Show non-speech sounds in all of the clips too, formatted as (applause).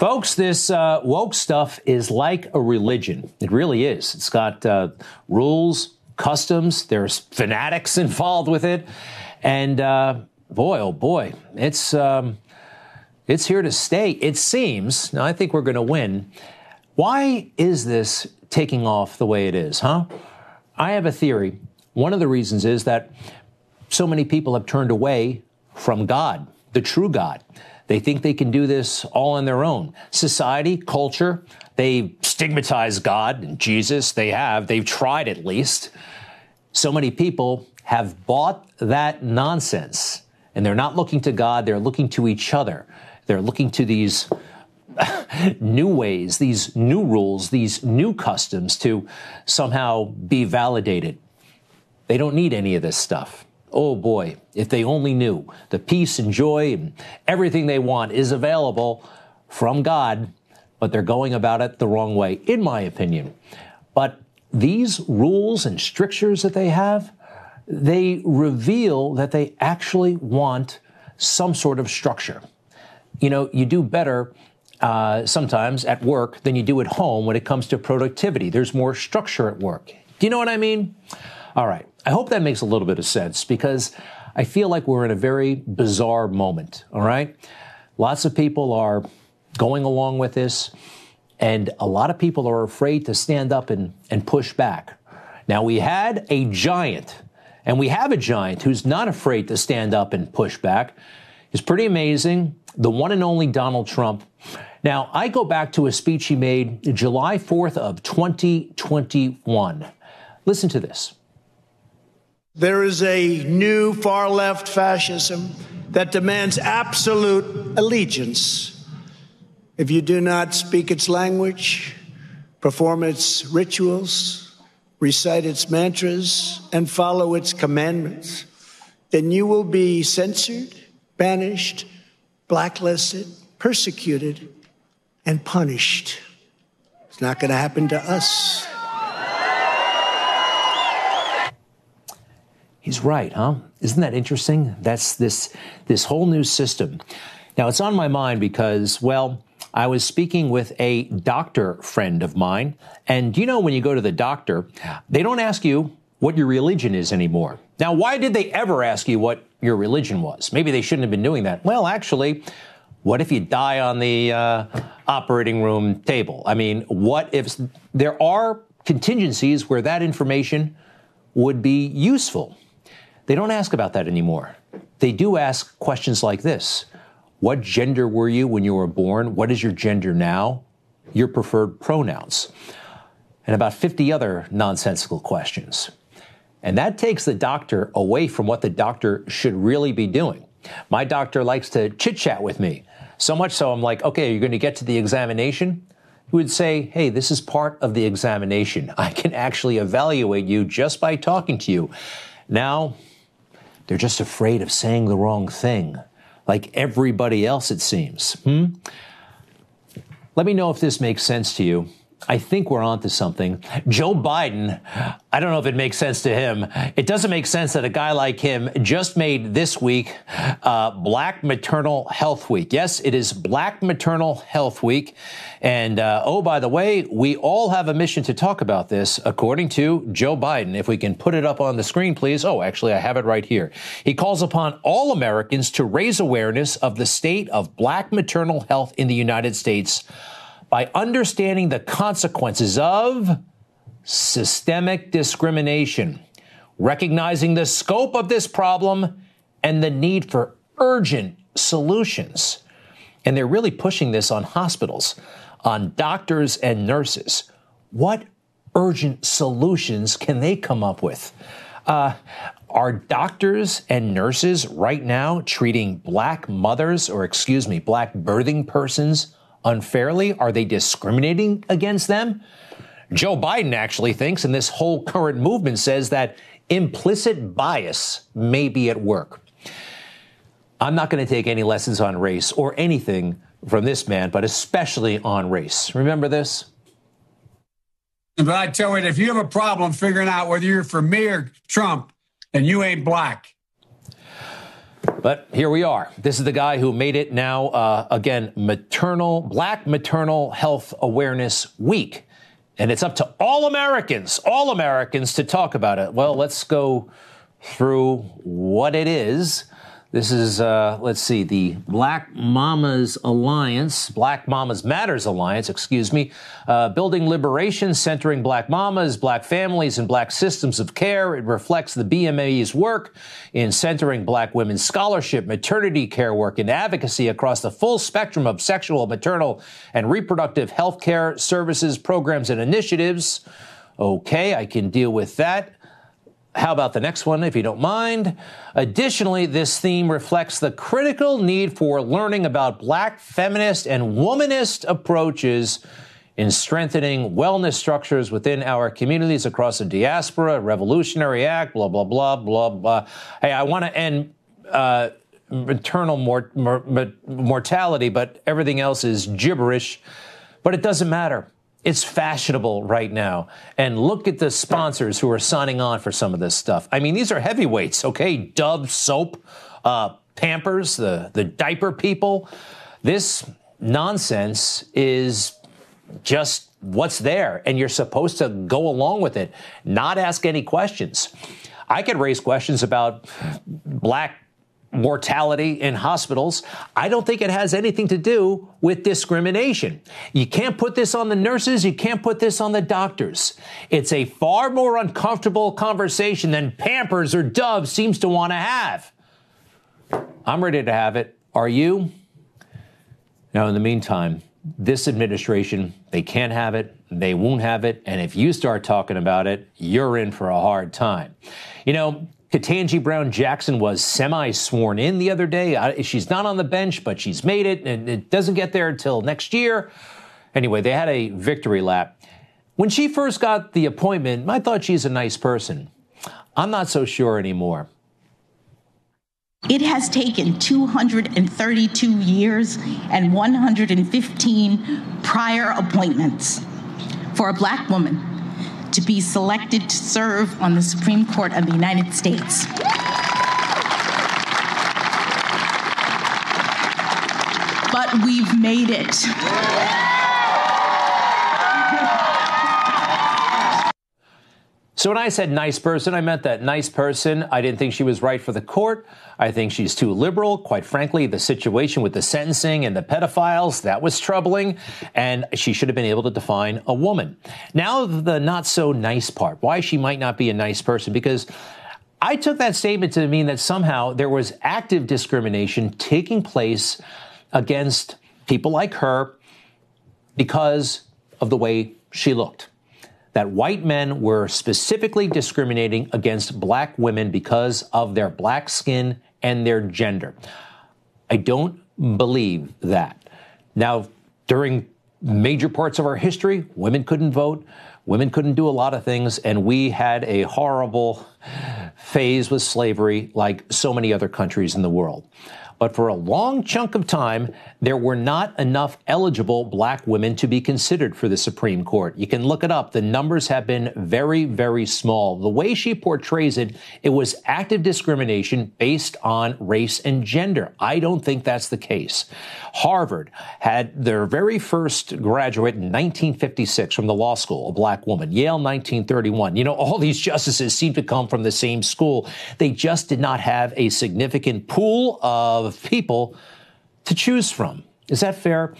Folks, this uh, woke stuff is like a religion. It really is. It's got uh, rules, customs, there's fanatics (laughs) involved with it. And uh, boy, oh boy, it's, um, it's here to stay, it seems. Now, I think we're going to win. Why is this taking off the way it is, huh? I have a theory. One of the reasons is that so many people have turned away from God, the true God. They think they can do this all on their own. Society, culture, they stigmatize God and Jesus. They have. They've tried at least. So many people have bought that nonsense and they're not looking to God. They're looking to each other. They're looking to these (laughs) new ways, these new rules, these new customs to somehow be validated. They don't need any of this stuff. Oh boy, if they only knew the peace and joy and everything they want is available from God, but they're going about it the wrong way, in my opinion. But these rules and strictures that they have, they reveal that they actually want some sort of structure. You know, you do better uh, sometimes at work than you do at home when it comes to productivity. There's more structure at work. Do you know what I mean? All right. I hope that makes a little bit of sense because I feel like we're in a very bizarre moment. All right. Lots of people are going along with this, and a lot of people are afraid to stand up and, and push back. Now, we had a giant, and we have a giant who's not afraid to stand up and push back. It's pretty amazing. The one and only Donald Trump. Now, I go back to a speech he made July 4th of 2021. Listen to this. There is a new far left fascism that demands absolute allegiance. If you do not speak its language, perform its rituals, recite its mantras, and follow its commandments, then you will be censored, banished, blacklisted, persecuted, and punished. It's not going to happen to us. He's right, huh? Isn't that interesting? That's this this whole new system. Now it's on my mind because, well, I was speaking with a doctor friend of mine, and you know when you go to the doctor, they don't ask you what your religion is anymore. Now, why did they ever ask you what your religion was? Maybe they shouldn't have been doing that. Well, actually, what if you die on the uh, operating room table? I mean, what if there are contingencies where that information would be useful? They don't ask about that anymore. They do ask questions like this What gender were you when you were born? What is your gender now? Your preferred pronouns. And about 50 other nonsensical questions. And that takes the doctor away from what the doctor should really be doing. My doctor likes to chit chat with me. So much so, I'm like, okay, are you're going to get to the examination? He would say, hey, this is part of the examination. I can actually evaluate you just by talking to you. Now, they're just afraid of saying the wrong thing, like everybody else, it seems. Hmm? Let me know if this makes sense to you. I think we're onto something. Joe Biden, I don't know if it makes sense to him. It doesn't make sense that a guy like him just made this week uh, Black Maternal Health Week. Yes, it is Black Maternal Health Week. And uh, oh, by the way, we all have a mission to talk about this, according to Joe Biden. If we can put it up on the screen, please. Oh, actually, I have it right here. He calls upon all Americans to raise awareness of the state of black maternal health in the United States by understanding the consequences of systemic discrimination, recognizing the scope of this problem and the need for urgent solutions. And they're really pushing this on hospitals, on doctors and nurses. What urgent solutions can they come up with? Uh, are doctors and nurses right now treating black mothers, or excuse me, black birthing persons unfairly? Are they discriminating against them? Joe Biden actually thinks, and this whole current movement says that implicit bias may be at work. I'm not going to take any lessons on race or anything from this man, but especially on race. Remember this? But I tell you, if you have a problem figuring out whether you're for me or Trump, and you ain't black. But here we are. This is the guy who made it now, uh, again, maternal, Black Maternal Health Awareness Week. And it's up to all Americans, all Americans to talk about it. Well, let's go through what it is this is, uh, let's see, the Black Mamas Alliance, Black Mamas Matters Alliance, excuse me, uh, building liberation, centering Black mamas, Black families, and Black systems of care. It reflects the BMA's work in centering Black women's scholarship, maternity care work, and advocacy across the full spectrum of sexual, maternal, and reproductive health care services, programs, and initiatives. Okay, I can deal with that. How about the next one, if you don't mind? Additionally, this theme reflects the critical need for learning about black feminist and womanist approaches in strengthening wellness structures within our communities across the diaspora, Revolutionary Act, blah, blah, blah, blah, blah. Hey, I want to end uh, maternal mor- mor- mortality, but everything else is gibberish. But it doesn't matter. It's fashionable right now. And look at the sponsors who are signing on for some of this stuff. I mean, these are heavyweights, okay? Dove soap, uh, Pampers, the, the diaper people. This nonsense is just what's there, and you're supposed to go along with it, not ask any questions. I could raise questions about black mortality in hospitals. I don't think it has anything to do with discrimination. You can't put this on the nurses. You can't put this on the doctors. It's a far more uncomfortable conversation than Pampers or Dove seems to want to have. I'm ready to have it. Are you? Now, in the meantime, this administration, they can't have it, they won't have it, and if you start talking about it, you're in for a hard time. You know, Ketanji Brown Jackson was semi sworn in the other day. She's not on the bench, but she's made it, and it doesn't get there until next year. Anyway, they had a victory lap. When she first got the appointment, I thought she's a nice person. I'm not so sure anymore. It has taken 232 years and 115 prior appointments for a black woman to be selected to serve on the Supreme Court of the United States. But we've made it. So when I said nice person, I meant that nice person. I didn't think she was right for the court. I think she's too liberal. Quite frankly, the situation with the sentencing and the pedophiles, that was troubling. And she should have been able to define a woman. Now, the not so nice part, why she might not be a nice person, because I took that statement to mean that somehow there was active discrimination taking place against people like her because of the way she looked that white men were specifically discriminating against black women because of their black skin and their gender. I don't believe that. Now, during major parts of our history, women couldn't vote, women couldn't do a lot of things, and we had a horrible phase with slavery like so many other countries in the world. But for a long chunk of time, there were not enough eligible black women to be considered for the Supreme Court. You can look it up. The numbers have been very, very small. The way she portrays it, it was active discrimination based on race and gender. I don't think that's the case. Harvard had their very first graduate in 1956 from the law school, a black woman. Yale 1931. You know, all these justices seem to come from the same school. They just did not have a significant pool of people to choose from. Is that fair?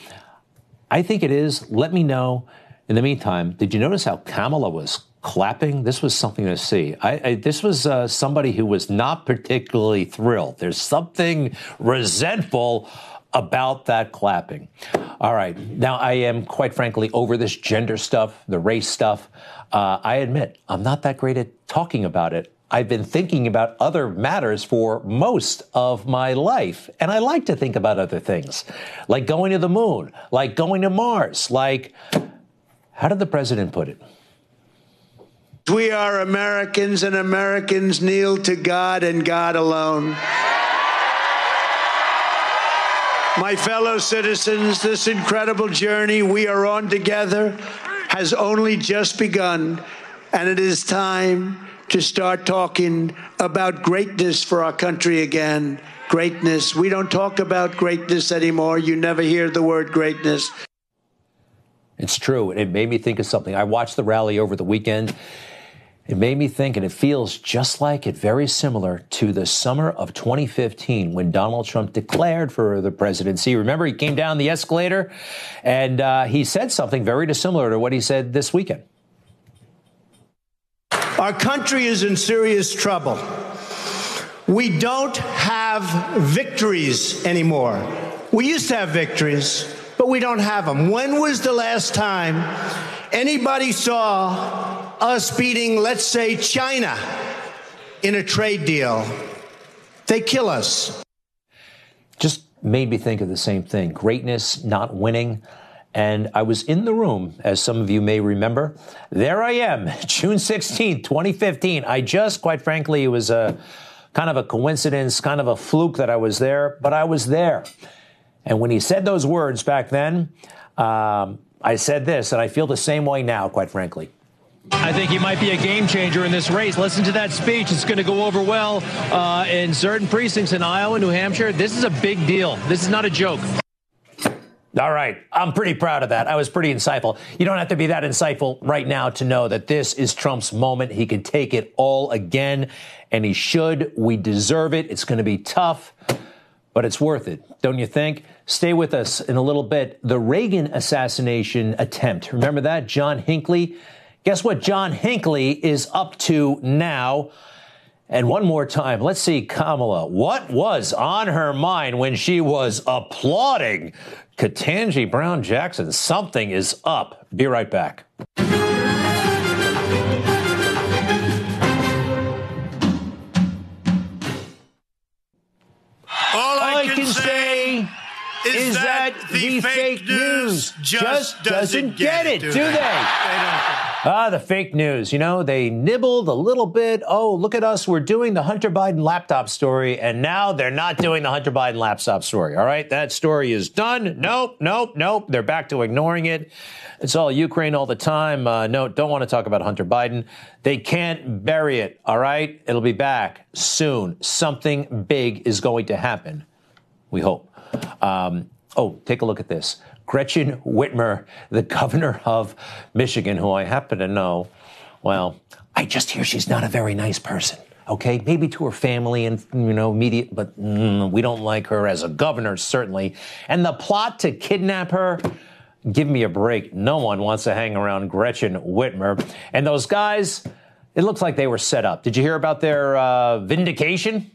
I think it is. Let me know. In the meantime, did you notice how Kamala was clapping? This was something to see. I, I, this was uh, somebody who was not particularly thrilled. There's something resentful about that clapping. All right. Now, I am quite frankly over this gender stuff, the race stuff. Uh, I admit I'm not that great at talking about it. I've been thinking about other matters for most of my life. And I like to think about other things, like going to the moon, like going to Mars, like, how did the president put it? We are Americans, and Americans kneel to God and God alone. My fellow citizens, this incredible journey we are on together has only just begun, and it is time to start talking about greatness for our country again. Greatness. We don't talk about greatness anymore. You never hear the word greatness. It's true. It made me think of something. I watched the rally over the weekend it made me think, and it feels just like it, very similar to the summer of 2015 when Donald Trump declared for the presidency. Remember, he came down the escalator and uh, he said something very dissimilar to what he said this weekend. Our country is in serious trouble. We don't have victories anymore. We used to have victories, but we don't have them. When was the last time anybody saw us beating, let's say, China in a trade deal. They kill us. Just made me think of the same thing greatness, not winning. And I was in the room, as some of you may remember. There I am, (laughs) June 16th, 2015. I just, quite frankly, it was a kind of a coincidence, kind of a fluke that I was there, but I was there. And when he said those words back then, um, I said this, and I feel the same way now, quite frankly. I think he might be a game changer in this race. Listen to that speech. It's going to go over well uh, in certain precincts in Iowa, New Hampshire. This is a big deal. This is not a joke. All right. I'm pretty proud of that. I was pretty insightful. You don't have to be that insightful right now to know that this is Trump's moment. He can take it all again, and he should. We deserve it. It's going to be tough, but it's worth it, don't you think? Stay with us in a little bit. The Reagan assassination attempt. Remember that? John Hinckley Guess what John Hinckley is up to now? And one more time, let's see Kamala. What was on her mind when she was applauding Ketanji Brown Jackson? Something is up. Be right back. Say is that, that the fake news just doesn't get it, do they? they Ah, the fake news. You know, they nibbled a little bit. Oh, look at us. We're doing the Hunter Biden laptop story. And now they're not doing the Hunter Biden laptop story. All right. That story is done. Nope, nope, nope. They're back to ignoring it. It's all Ukraine all the time. Uh, no, don't want to talk about Hunter Biden. They can't bury it. All right. It'll be back soon. Something big is going to happen. We hope. Um, oh, take a look at this. Gretchen Whitmer, the governor of Michigan, who I happen to know, well, I just hear she's not a very nice person. Okay, maybe to her family and you know immediate, but mm, we don't like her as a governor certainly. And the plot to kidnap her, give me a break. No one wants to hang around Gretchen Whitmer. And those guys, it looks like they were set up. Did you hear about their uh, vindication?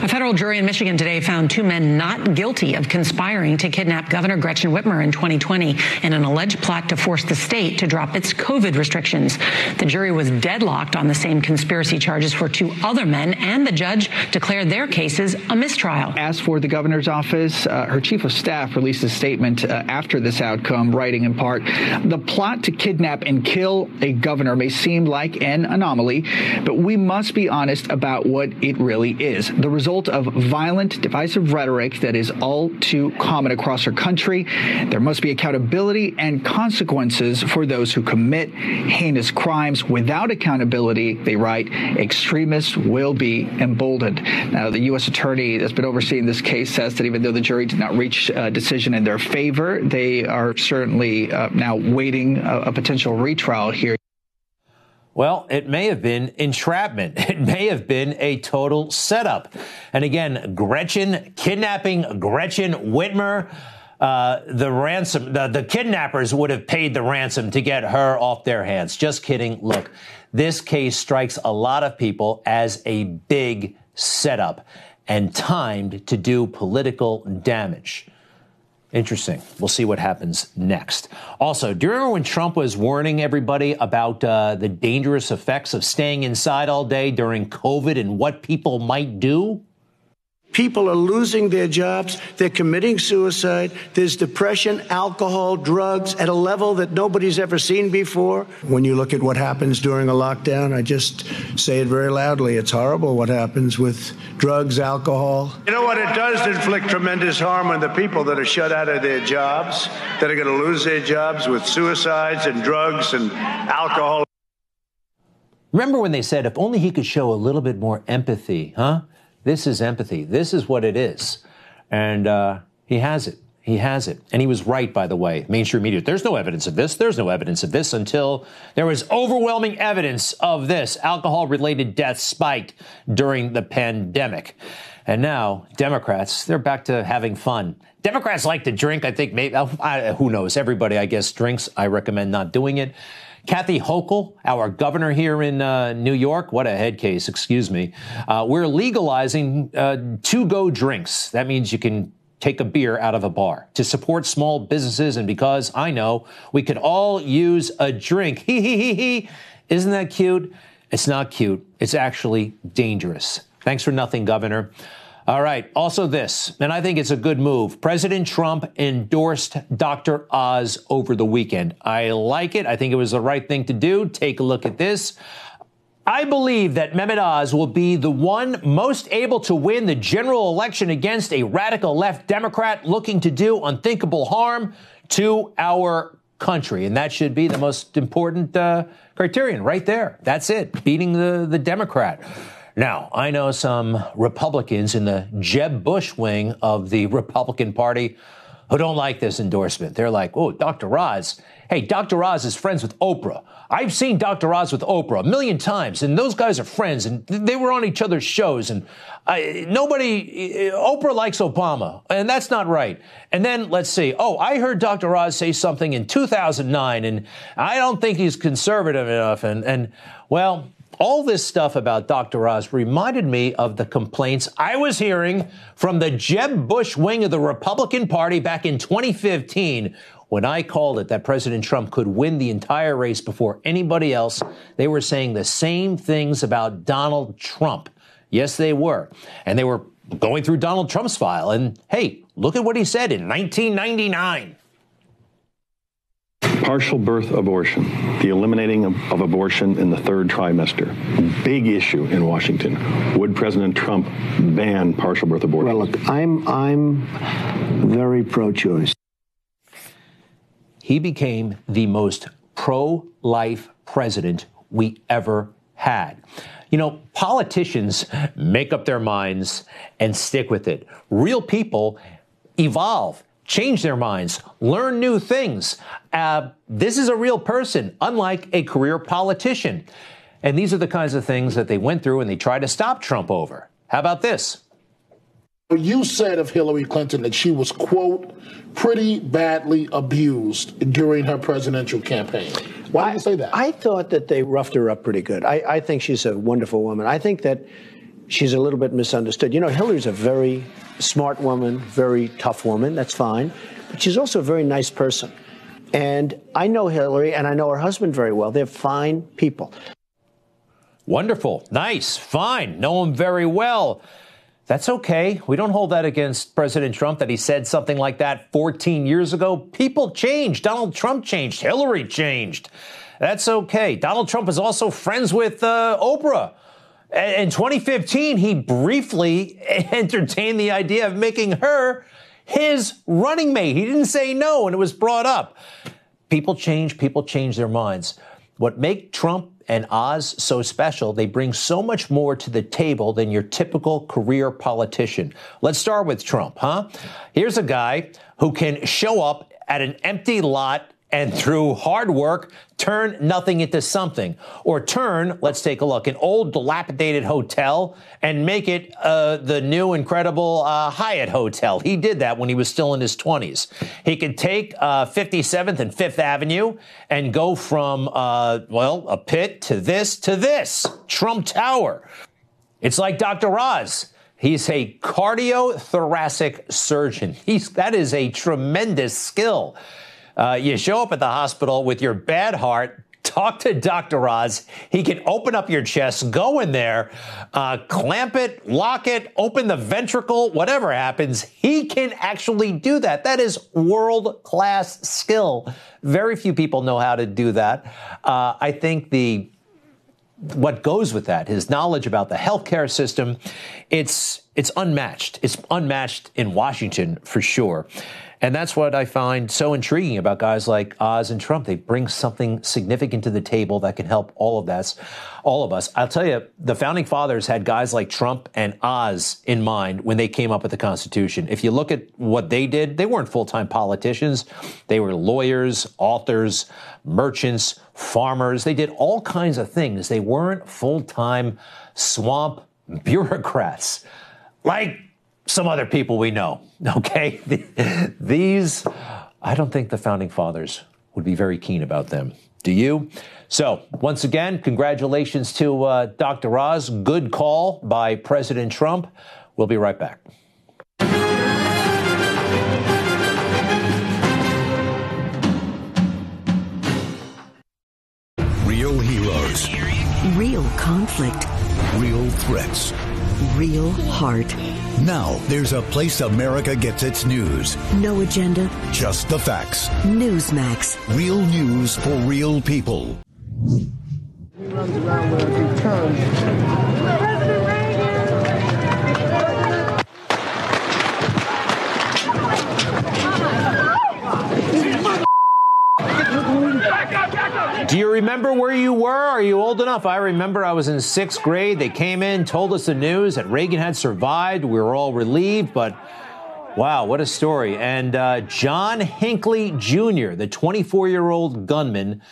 A federal jury in Michigan today found two men not guilty of conspiring to kidnap Governor Gretchen Whitmer in 2020 in an alleged plot to force the state to drop its COVID restrictions. The jury was deadlocked on the same conspiracy charges for two other men, and the judge declared their cases a mistrial. As for the governor's office, uh, her chief of staff released a statement uh, after this outcome, writing in part, the plot to kidnap and kill a governor may seem like an anomaly, but we must be honest about what it really is. The the result of violent, divisive rhetoric that is all too common across our country. There must be accountability and consequences for those who commit heinous crimes. Without accountability, they write, extremists will be emboldened. Now, the U.S. attorney that's been overseeing this case says that even though the jury did not reach a decision in their favor, they are certainly uh, now waiting a, a potential retrial here. Well, it may have been entrapment. (laughs) It may have been a total setup. And again, Gretchen, kidnapping Gretchen Whitmer. uh, the ransom, the, the kidnappers would have paid the ransom to get her off their hands. Just kidding. Look, this case strikes a lot of people as a big setup and timed to do political damage. Interesting. We'll see what happens next. Also, do you remember when Trump was warning everybody about uh, the dangerous effects of staying inside all day during COVID and what people might do? People are losing their jobs. They're committing suicide. There's depression, alcohol, drugs at a level that nobody's ever seen before. When you look at what happens during a lockdown, I just say it very loudly. It's horrible what happens with drugs, alcohol. You know what? It does inflict tremendous harm on the people that are shut out of their jobs, that are going to lose their jobs with suicides and drugs and alcohol. Remember when they said if only he could show a little bit more empathy, huh? This is empathy. This is what it is. And uh, he has it. He has it. And he was right, by the way. Mainstream media, there's no evidence of this. There's no evidence of this until there was overwhelming evidence of this. Alcohol related deaths spiked during the pandemic. And now, Democrats, they're back to having fun. Democrats like to drink. I think maybe, uh, who knows? Everybody, I guess, drinks. I recommend not doing it. Kathy Hochul, our governor here in uh, New York, what a head case, excuse me. Uh, we're legalizing uh, to go drinks. That means you can take a beer out of a bar to support small businesses. And because I know we could all use a drink. Hee hee hee hee. Isn't that cute? It's not cute. It's actually dangerous. Thanks for nothing, Governor. All right. Also, this, and I think it's a good move. President Trump endorsed Dr. Oz over the weekend. I like it. I think it was the right thing to do. Take a look at this. I believe that Mehmet Oz will be the one most able to win the general election against a radical left Democrat looking to do unthinkable harm to our country. And that should be the most important uh, criterion right there. That's it, beating the, the Democrat. Now, I know some Republicans in the Jeb Bush wing of the Republican Party who don't like this endorsement. They're like, oh, Dr. Oz. Hey, Dr. Oz is friends with Oprah. I've seen Dr. Oz with Oprah a million times, and those guys are friends, and they were on each other's shows. And I, nobody, uh, Oprah likes Obama, and that's not right. And then let's see. Oh, I heard Dr. Oz say something in 2009, and I don't think he's conservative enough. And, and well, all this stuff about Dr. Oz reminded me of the complaints I was hearing from the Jeb Bush wing of the Republican Party back in 2015 when I called it that President Trump could win the entire race before anybody else. They were saying the same things about Donald Trump. Yes, they were. And they were going through Donald Trump's file. And hey, look at what he said in 1999. Partial birth abortion, the eliminating of, of, abortion in the third trimester, big issue in Washington. Would President Trump ban partial birth abortion? Well, look, I'm I'm very pro-choice. He became the most pro-life president we ever had. You know, politicians make up their minds and stick with it. Real people evolve change their minds, learn new things. Uh, this is a real person, unlike a career politician. And these are the kinds of things that they went through and they tried to stop Trump over. How about this? You said of Hillary Clinton that she was, quote, pretty badly abused during her presidential campaign. Why did you say that? I thought that they roughed her up pretty good. I, I think she's a wonderful woman. I think that she's a little bit misunderstood. You know, Hillary's a very smart woman, very tough woman. That's fine. But she's also a very nice person. And I know Hillary and I know her husband very well. They're fine people. Wonderful. Nice. Fine. Know him very well. That's okay. We don't hold that against President Trump that he said something like that 14 years ago. People changed. Donald Trump changed. Hillary changed. That's okay. Donald Trump is also friends with uh, Oprah. In 2015, he briefly (laughs) entertained the idea of making her his running mate. He didn't say no, and it was brought up. People change, people change their minds. What make Trump and Oz so special, they bring so much more to the table than your typical career politician. Let's start with Trump, huh? Here's a guy who can show up at an empty lot and through hard work, turn nothing into something. Or turn, let's take a look, an old dilapidated hotel and make it uh, the new incredible uh, Hyatt Hotel. He did that when he was still in his 20s. He could take uh, 57th and 5th Avenue and go from, uh, well, a pit to this to this Trump Tower. It's like Dr. Oz. He's a cardiothoracic surgeon. He's, that is a tremendous skill. Uh, you show up at the hospital with your bad heart, talk to Dr. Oz. He can open up your chest, go in there, uh, clamp it, lock it, open the ventricle, whatever happens. He can actually do that. That is world class skill. Very few people know how to do that. Uh, I think the what goes with that, his knowledge about the healthcare system, it's it's unmatched. It's unmatched in Washington for sure. And that's what I find so intriguing about guys like Oz and Trump. They bring something significant to the table that can help all of that, all of us. I'll tell you, the founding fathers had guys like Trump and Oz in mind when they came up with the Constitution. If you look at what they did, they weren't full-time politicians. They were lawyers, authors, merchants, farmers. They did all kinds of things. They weren't full-time swamp (laughs) bureaucrats like some other people we know. (laughs) Okay? These, I don't think the founding fathers would be very keen about them. Do you? So, once again, congratulations to uh, Dr. Oz. Good call by President Trump. We'll be right back. Real heroes. Real conflict. Real threats. Real heart. Now, there's a place America gets its news. No agenda. Just the facts. Newsmax. Real news for real people. He runs around with a big tongue. Do you remember where you were? Are you old enough? I remember I was in sixth grade. They came in, told us the news that Reagan had survived. We were all relieved, but wow, what a story. And uh, John Hinckley Jr., the 24 year old gunman,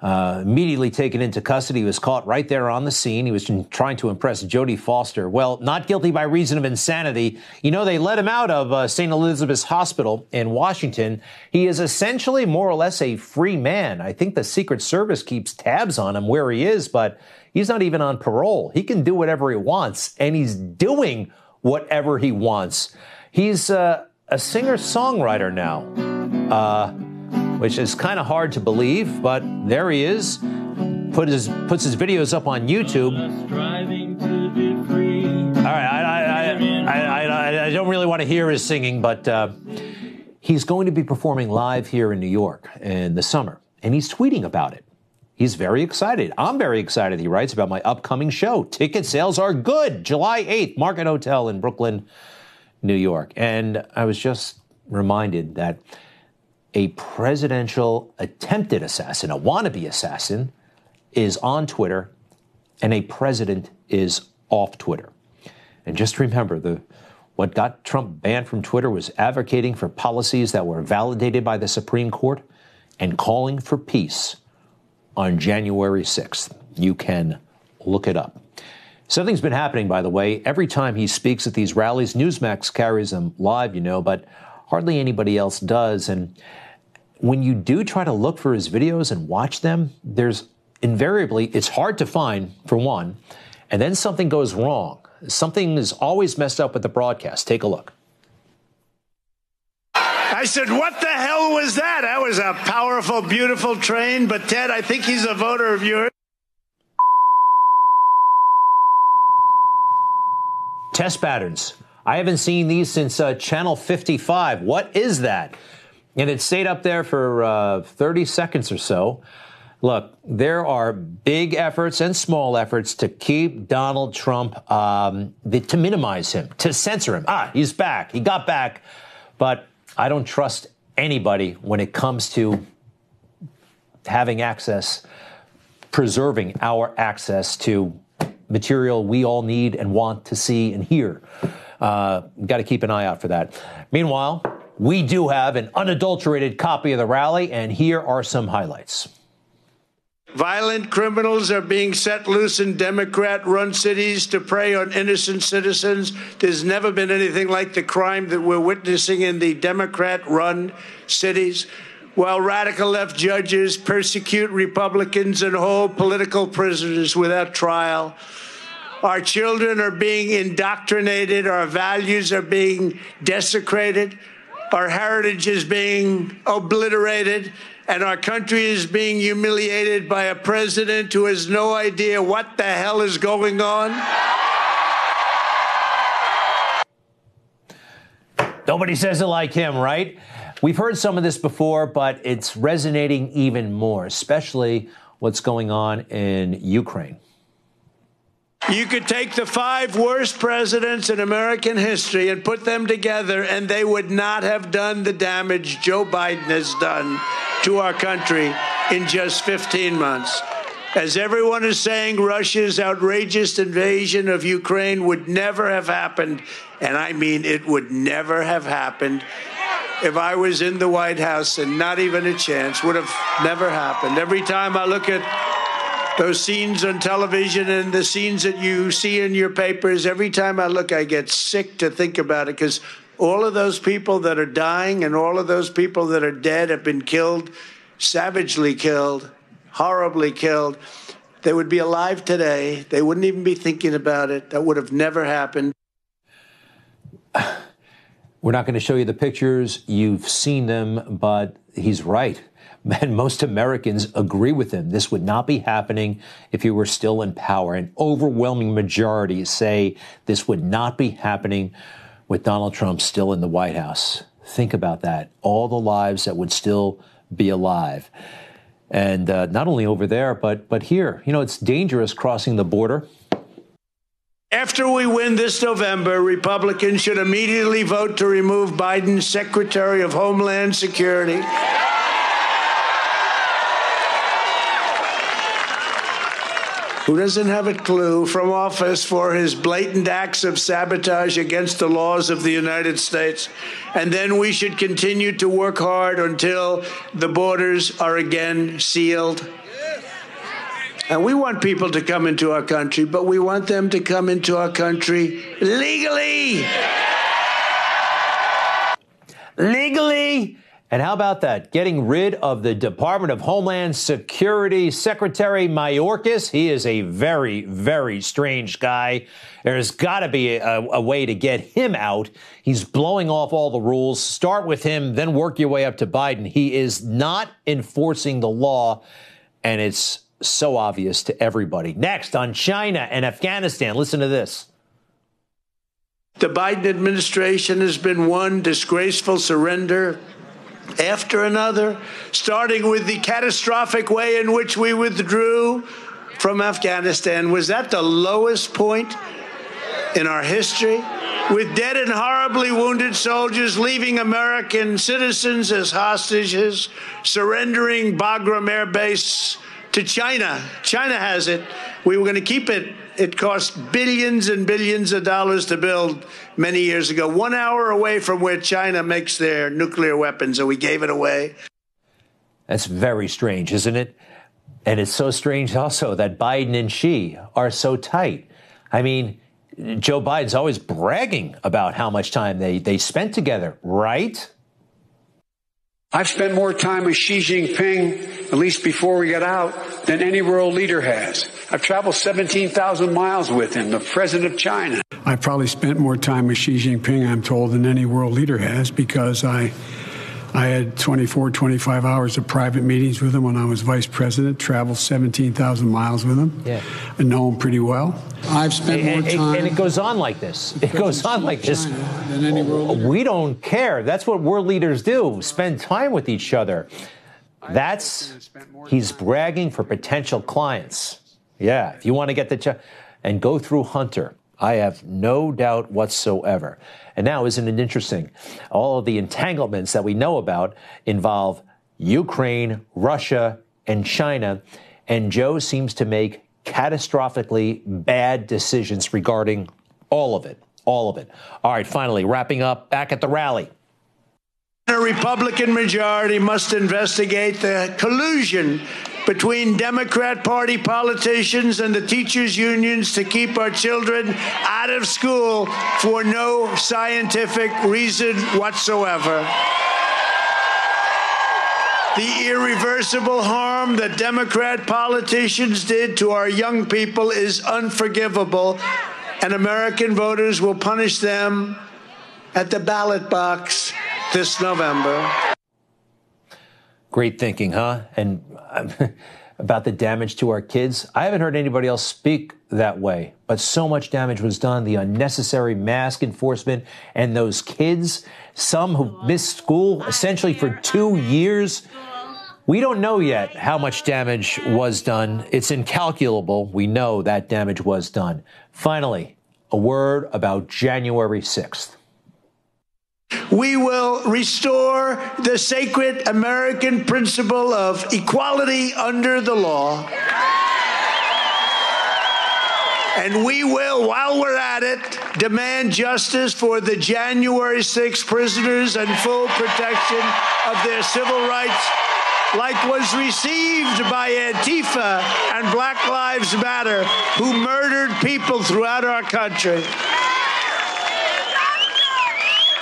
uh, immediately taken into custody. He was caught right there on the scene. He was trying to impress Jodie Foster. Well, not guilty by reason of insanity. You know, they let him out of uh, St. Elizabeth's Hospital in Washington. He is essentially more or less a free man. I think the Secret Service keeps tabs on him where he is, but he's not even on parole. He can do whatever he wants, and he's doing whatever he wants. He's uh, a singer songwriter now. Which is kind of hard to believe, but there he is. Put his, puts his videos up on YouTube. All right, I, I, I, I don't really want to hear his singing, but uh, he's going to be performing live here in New York in the summer, and he's tweeting about it. He's very excited. I'm very excited, he writes, about my upcoming show. Ticket sales are good. July 8th, Market Hotel in Brooklyn, New York. And I was just reminded that a presidential attempted assassin, a wannabe assassin, is on Twitter and a president is off Twitter. And just remember the what got Trump banned from Twitter was advocating for policies that were validated by the Supreme Court and calling for peace on January 6th. You can look it up. Something's been happening, by the way. Every time he speaks at these rallies, Newsmax carries them live, you know, but hardly anybody else does. And when you do try to look for his videos and watch them, there's invariably, it's hard to find, for one, and then something goes wrong. Something is always messed up with the broadcast. Take a look. I said, What the hell was that? That was a powerful, beautiful train. But Ted, I think he's a voter of yours. Test patterns. I haven't seen these since uh, Channel 55. What is that? And it stayed up there for uh, 30 seconds or so. Look, there are big efforts and small efforts to keep Donald Trump, um, the, to minimize him, to censor him. Ah, he's back. He got back. But I don't trust anybody when it comes to having access, preserving our access to material we all need and want to see and hear. Uh, got to keep an eye out for that. Meanwhile, we do have an unadulterated copy of the rally, and here are some highlights. Violent criminals are being set loose in Democrat run cities to prey on innocent citizens. There's never been anything like the crime that we're witnessing in the Democrat run cities. While radical left judges persecute Republicans and hold political prisoners without trial, our children are being indoctrinated, our values are being desecrated, our heritage is being obliterated and our country is being humiliated by a president who has no idea what the hell is going on? Nobody says it like him, right? We've heard some of this before, but it's resonating even more, especially what's going on in Ukraine. You could take the five worst presidents in American history and put them together, and they would not have done the damage Joe Biden has done to our country in just 15 months. As everyone is saying, Russia's outrageous invasion of Ukraine would never have happened. And I mean, it would never have happened if I was in the White House and not even a chance, would have never happened. Every time I look at those scenes on television and the scenes that you see in your papers, every time I look, I get sick to think about it because all of those people that are dying and all of those people that are dead have been killed, savagely killed, horribly killed. They would be alive today. They wouldn't even be thinking about it. That would have never happened. (sighs) We're not going to show you the pictures. You've seen them, but he's right. And most Americans agree with him. This would not be happening if he were still in power. An overwhelming majority say this would not be happening with Donald Trump still in the White House. Think about that. All the lives that would still be alive. And uh, not only over there, but, but here. You know, it's dangerous crossing the border. After we win this November, Republicans should immediately vote to remove Biden's Secretary of Homeland Security. Who doesn't have a clue from office for his blatant acts of sabotage against the laws of the United States. And then we should continue to work hard until the borders are again sealed. And we want people to come into our country, but we want them to come into our country legally. Legally. And how about that? Getting rid of the Department of Homeland Security Secretary Mayorkas. He is a very, very strange guy. There's got to be a, a, way to get him out. He's blowing off all the rules. Start with him, then work your way up to Biden. He is not enforcing the law, and it's so obvious to everybody. Next, on China and Afghanistan, listen to this. The Biden administration has been one disgraceful surrender after another, starting with the catastrophic way in which we withdrew from Afghanistan. Was that the lowest point in our history? With dead and horribly wounded soldiers leaving American citizens as hostages, surrendering Bagram Air Base to China. China has it. We were going to keep it. It cost billions and billions of dollars to build many years ago, one hour away from where China makes their nuclear weapons, and we gave it away. That's very strange, isn't it? And it's so strange also that Biden and Xi are so tight. I mean, Joe Biden's always bragging about how much time they, they spent together, right? I've spent more time with Xi Jinping, at least before we got out, than any world leader has. I've traveled 17,000 miles with him, the president of China. I've probably spent more time with Xi Jinping, I'm told, than any world leader has because I I had 24, 25 hours of private meetings with him when I was vice president, traveled 17,000 miles with him, yeah. and know him pretty well. I've spent and, more time. And it goes on like this. It goes on like this. We don't care. That's what world leaders do spend time with each other. That's, he's bragging for potential clients. Yeah, if you want to get the, ch- and go through Hunter. I have no doubt whatsoever. And now, isn't it interesting? All of the entanglements that we know about involve Ukraine, Russia, and China. And Joe seems to make catastrophically bad decisions regarding all of it. All of it. All right, finally, wrapping up back at the rally. A Republican majority must investigate the collusion between Democrat Party politicians and the teachers' unions to keep our children out of school for no scientific reason whatsoever. The irreversible harm that Democrat politicians did to our young people is unforgivable, and American voters will punish them at the ballot box this November. Great thinking, huh? And um, (laughs) about the damage to our kids. I haven't heard anybody else speak that way, but so much damage was done. The unnecessary mask enforcement and those kids, some who missed school essentially for two years. We don't know yet how much damage was done. It's incalculable. We know that damage was done. Finally, a word about January 6th. We will restore the sacred American principle of equality under the law. And we will, while we're at it, demand justice for the January 6 prisoners and full protection of their civil rights like was received by Antifa and Black Lives Matter, who murdered people throughout our country.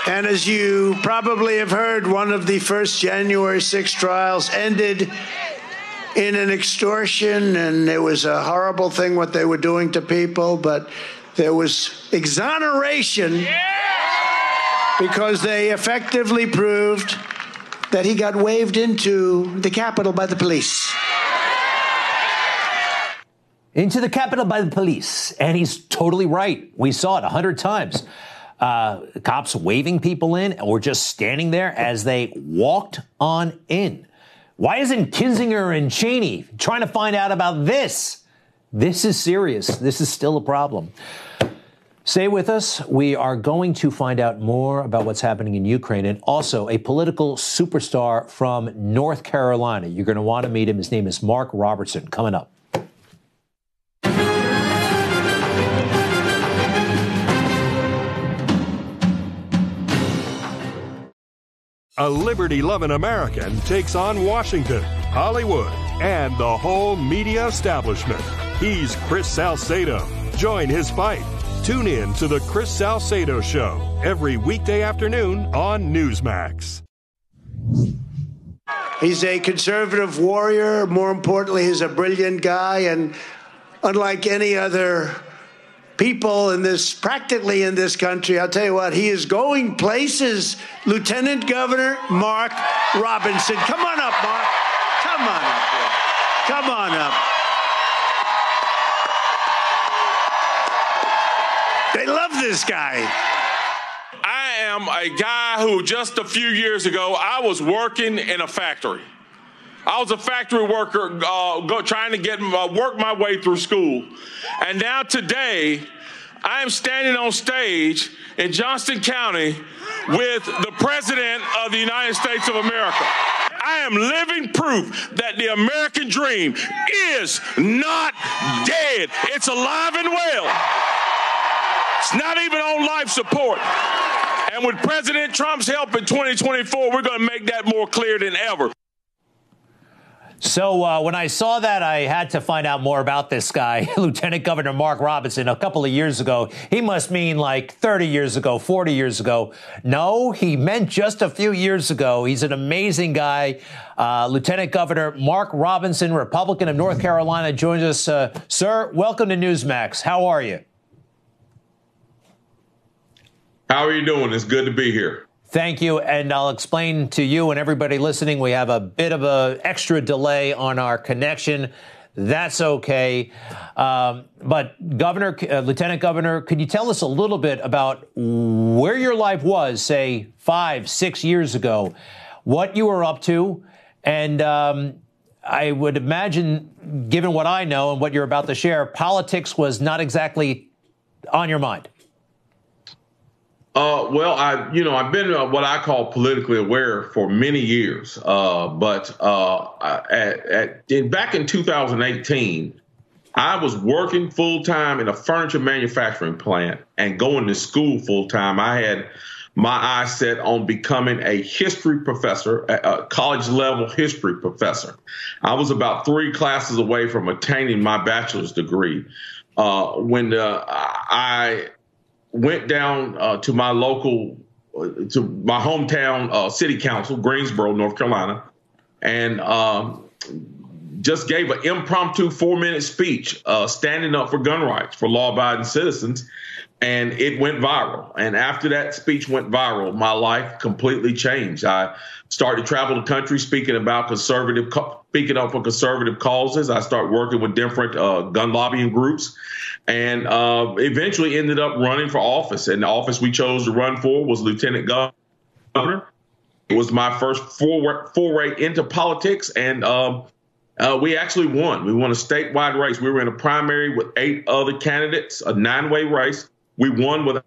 And as you probably have heard, one of the first January 6 trials ended in an extortion, and it was a horrible thing what they were doing to people, but there was exoneration because they effectively proved that he got waved into the Capitol by the police. Into the Capitol by the police. And he's totally right. We saw it a hundred times. Uh, cops waving people in or just standing there as they walked on in. Why isn't Kinzinger and Cheney trying to find out about this? This is serious. This is still a problem. Stay with us. We are going to find out more about what's happening in Ukraine and also a political superstar from North Carolina. You're going to want to meet him. His name is Mark Robertson. Coming up. A liberty loving American takes on Washington, Hollywood, and the whole media establishment. He's Chris Salcedo. Join his fight Tune in to the Chris Salcedo Show every weekday afternoon on Newsmax. He's a conservative warrior. More importantly, he's a brilliant guy. And unlike any other people in this, practically in this country, I'll tell you what, he is going places. Lieutenant Governor Mark Robinson. Come on up, Mark. Come on up. Here. Come on up. They love this guy. I am a guy who just a few years ago, I was working in a factory. I was a factory worker uh, go, trying to get uh, work my way through school. And now today, I am standing on stage in Johnston County with the President of the United States of America. I am living proof that the American dream is not dead. It's alive and well. It's not even on life support. And with President Trump's help in 2024, we're going to make that more clear than ever. So uh, when I saw that, I had to find out more about this guy, (laughs) Lieutenant Governor Mark Robinson, a couple of years ago. He must mean like 30 years ago, 40 years ago. No, he meant just a few years ago. He's an amazing guy. Uh, Lieutenant Governor Mark Robinson, Republican of North Carolina, joins us. Uh, sir, welcome to Newsmax. How are you? How are you doing? It's good to be here. Thank you, and I'll explain to you and everybody listening. We have a bit of a extra delay on our connection. That's okay. Um, but Governor, uh, Lieutenant Governor, could you tell us a little bit about where your life was, say five, six years ago, what you were up to, and um, I would imagine, given what I know and what you're about to share, politics was not exactly on your mind. Uh, well, I, you know, I've been uh, what I call politically aware for many years. Uh, but uh, at, at in, back in 2018, I was working full time in a furniture manufacturing plant and going to school full time. I had my eyes set on becoming a history professor, a, college level history professor. I was about three classes away from attaining my bachelor's degree uh, when uh, I went down uh, to my local, uh, to my hometown uh, city council, Greensboro, North Carolina, and um, just gave an impromptu four minute speech uh, standing up for gun rights for law abiding citizens and it went viral. And after that speech went viral, my life completely changed. I started to travel the country speaking about conservative, speaking up for conservative causes. I started working with different uh, gun lobbying groups, and uh, eventually ended up running for office. And the office we chose to run for was lieutenant governor. It was my first foray into politics, and um, uh, we actually won. We won a statewide race. We were in a primary with eight other candidates, a nine-way race. We won without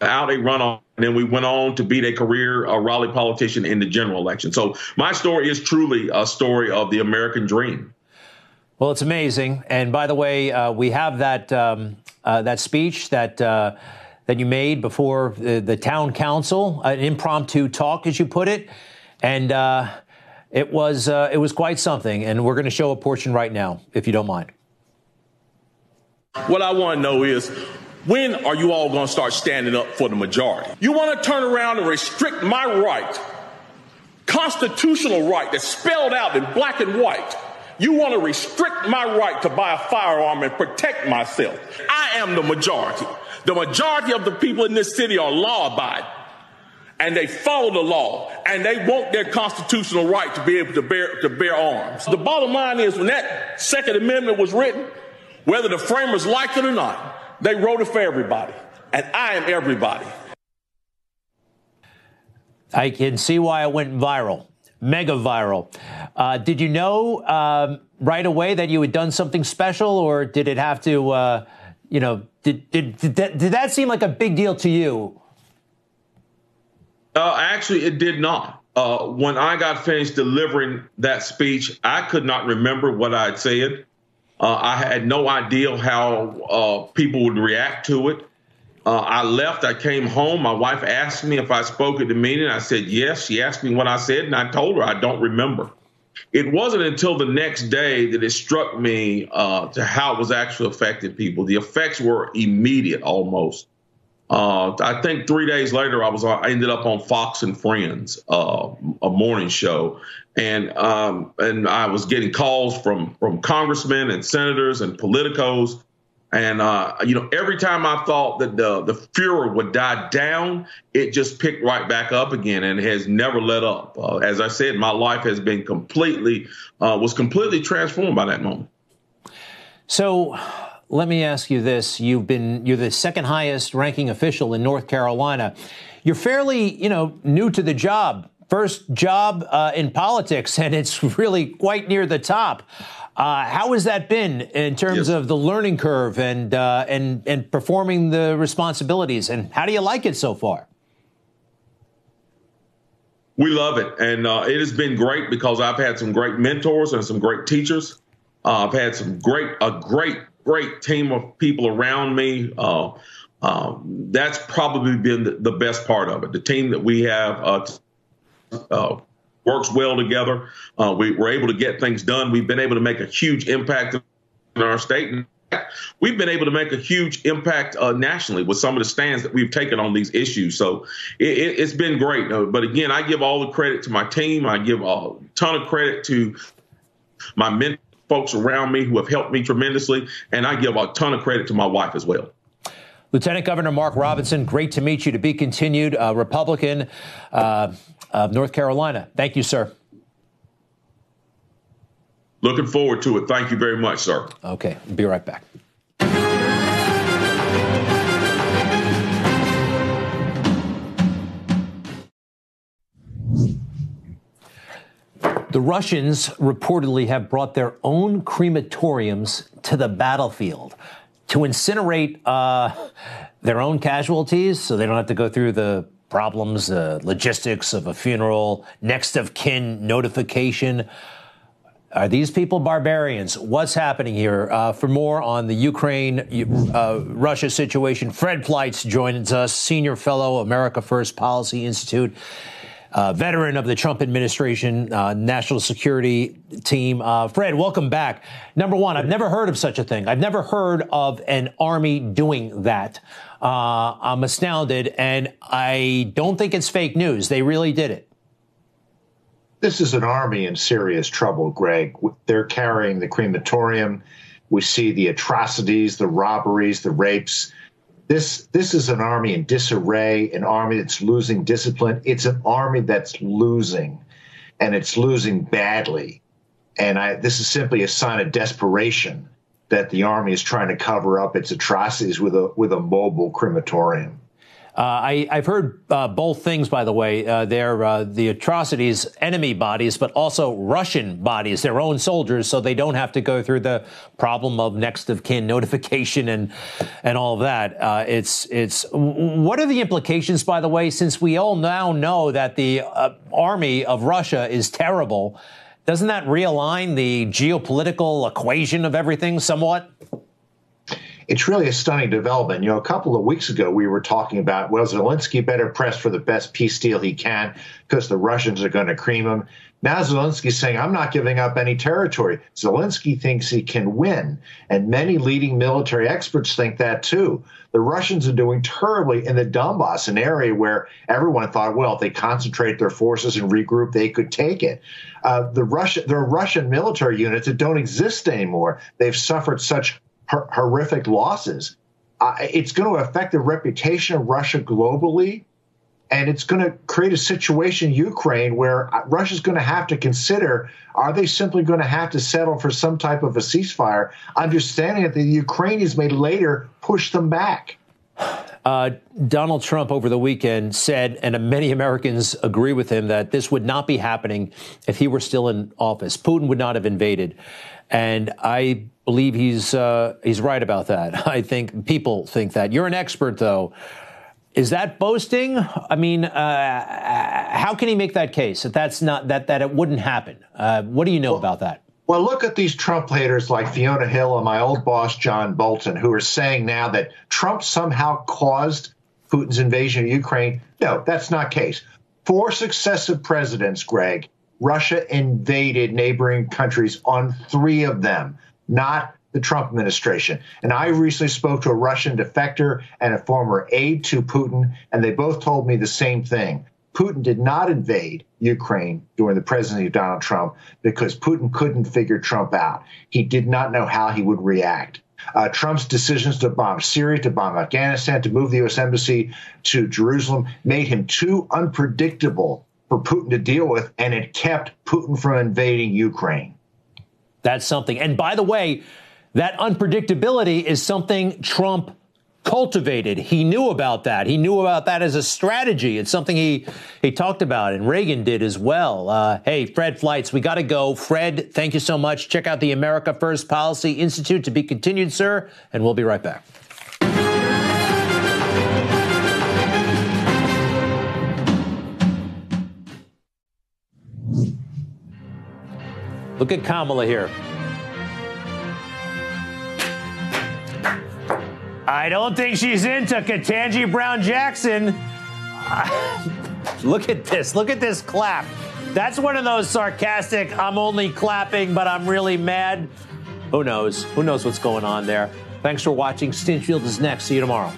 a runoff, and then we went on to beat a career a Raleigh politician in the general election. So my story is truly a story of the American dream. Well, it's amazing. And by the way, uh, we have that um, uh, that speech that uh, that you made before the, the, town council, an impromptu talk, as you put it, and uh, it was uh, it was quite something. And we're going to show a portion right now, if you don't mind. What I want to know is when are you all going to start standing up for the majority? You want to turn around and restrict my right, constitutional right that's spelled out in black and white. You want to restrict my right to buy a firearm and protect myself. I am the majority. The majority of the people in this city are law abiding and they follow the law and they want their constitutional right to be able to bear, to bear arms. The bottom line is when that Second Amendment was written, whether the framers liked it or not, they wrote it for everybody, and I am everybody. I can see why it went viral, mega viral. Uh, did you know um, right away that you had done something special, or did it have to, uh, you know, did, did, did, that, did that seem like a big deal to you? Uh, actually, it did not. Uh, when I got finished delivering that speech, I could not remember what I had said. Uh, I had no idea how uh, people would react to it. Uh, I left. I came home. My wife asked me if I spoke at the meeting. I said yes. She asked me what I said, and I told her I don't remember. It wasn't until the next day that it struck me uh, to how it was actually affecting people. The effects were immediate, almost. Uh, I think three days later, I was I ended up on Fox and Friends, uh, a morning show, and um, and I was getting calls from from congressmen and senators and politicos, and uh, you know every time I thought that the the furor would die down, it just picked right back up again and has never let up. Uh, as I said, my life has been completely uh, was completely transformed by that moment. So let me ask you this. You've been, you're the second highest ranking official in North Carolina. You're fairly, you know, new to the job. First job uh, in politics, and it's really quite near the top. Uh, how has that been in terms yes. of the learning curve and uh, and and performing the responsibilities? And how do you like it so far? We love it, and uh, it has been great because I've had some great mentors and some great teachers. Uh, I've had some great a great great team of people around me. Uh, uh, that's probably been the, the, best part of it. The team that we have uh, uh works well together. Uh, we were able to get things done. We've been able to make a huge impact in our state. We've been able to make a huge impact uh, nationally with some of the stands that we've taken on these issues. So it, has been great. but again, I give all the credit to my team. I give a ton of credit to my mentors folks around me who have helped me tremendously. And I give a ton of credit to my wife as well. Lieutenant Governor Mark Robinson, great to meet you. To be continued, uh, Republican uh, of North Carolina. Thank you, sir. Looking forward to it. Thank you very much, sir. Okay, be right back. The Russians reportedly have brought their own crematoriums to the battlefield to incinerate uh, their own casualties so they don't have to go through the problems, the logistics of a funeral, next of kin notification. Are these people barbarians? What's happening here? Uh, for more on the Ukraine uh, Russia situation, Fred Fleitz joins us, senior fellow, America First Policy Institute, uh, veteran of the Trump administration, uh, national security team. Uh, Fred, welcome back. Number one, I've never heard of such a thing. I've never heard of an army doing that. Uh, I'm astounded, and I don't think it's fake news. They really did it. This is an army in serious trouble, Greg. They're carrying the crematorium. We see the atrocities, the robberies, the rapes. This this is an army in disarray, an army that's losing discipline. It's an army that's losing, and it's losing badly. And I, this is simply a sign of desperation that the army is trying to cover up its atrocities with a with a mobile crematorium. Uh, I, have heard uh, both things, by the way. Uh, they're uh, the atrocities, enemy bodies, but also Russian bodies, their own soldiers, so they don't have to go through the problem of next of kin (laughs) notification and and all of that. Uh, it's it's what are the implications, by the way, since we all now know that the army of Russia is terrible. Doesn't that realign the geopolitical equation of everything somewhat? It's really a stunning development. You know, a couple of weeks ago, we were talking about, well, Zelensky better press for the best peace deal he can because the Russians are going to cream him. Now Zelensky's saying, I'm not giving up any territory. Zelensky thinks he can win. And many leading military experts think that too. The Russians are doing terribly in the Donbass, an area where everyone thought, well, if they concentrate their forces and regroup, they could take it. Uh, the Russia, there are Russian military units that don't exist anymore. They've suffered such horrific losses. Uh, it's going to affect the reputation of Russia globally, and it's going to create a situation in Ukraine where uh, Russia's going to have to consider: Are they simply going to have to settle for some type of a ceasefire, understanding that the Ukrainians may later push them back? Uh, Donald Trump over the weekend said, and many Americans agree with him, that this would not be happening if he were still in office. Putin would not have invaded. And I believe he's uh, he's right about that. (laughs) I think people think that. You're an expert, though. Is that boasting? I mean, uh, how can he make that case that that's not that that it wouldn't happen? Uh, what do you know well, about that? Well, look at these Trump haters like Fiona Hill and my old boss John Bolton, who are saying now that Trump somehow caused Putin's invasion of Ukraine. No, that's not case. Four successive presidents, Greg, Russia invaded neighboring countries on three of them, not the Trump administration. And I recently spoke to a Russian defector and a former aide to Putin, and they both told me the same thing. Putin did not invade Ukraine during the presidency of Donald Trump because Putin couldn't figure Trump out. He did not know how he would react. Uh, Trump's decisions to bomb Syria, to bomb Afghanistan, to move the U.S. embassy to Jerusalem made him too unpredictable for Putin to deal with, and it kept Putin from invading Ukraine. That's something. And by the way, that unpredictability is something Trump cultivated. He knew about that. He knew about that as a strategy. It's something he he talked about, and Reagan did as well. Uh, hey, Fred Fleitz, we got to go. Fred, thank you so much. Check out the America First Policy Institute to be continued, sir, and we'll be right back. Look at Kamala here. I don't think she's into Ketanji Brown Jackson. Look at this. Look at this clap. That's one of those sarcastic, I'm only clapping, but I'm really mad. Who knows? Who knows what's going on there? Thanks for watching. Stinchfield is next. See you tomorrow.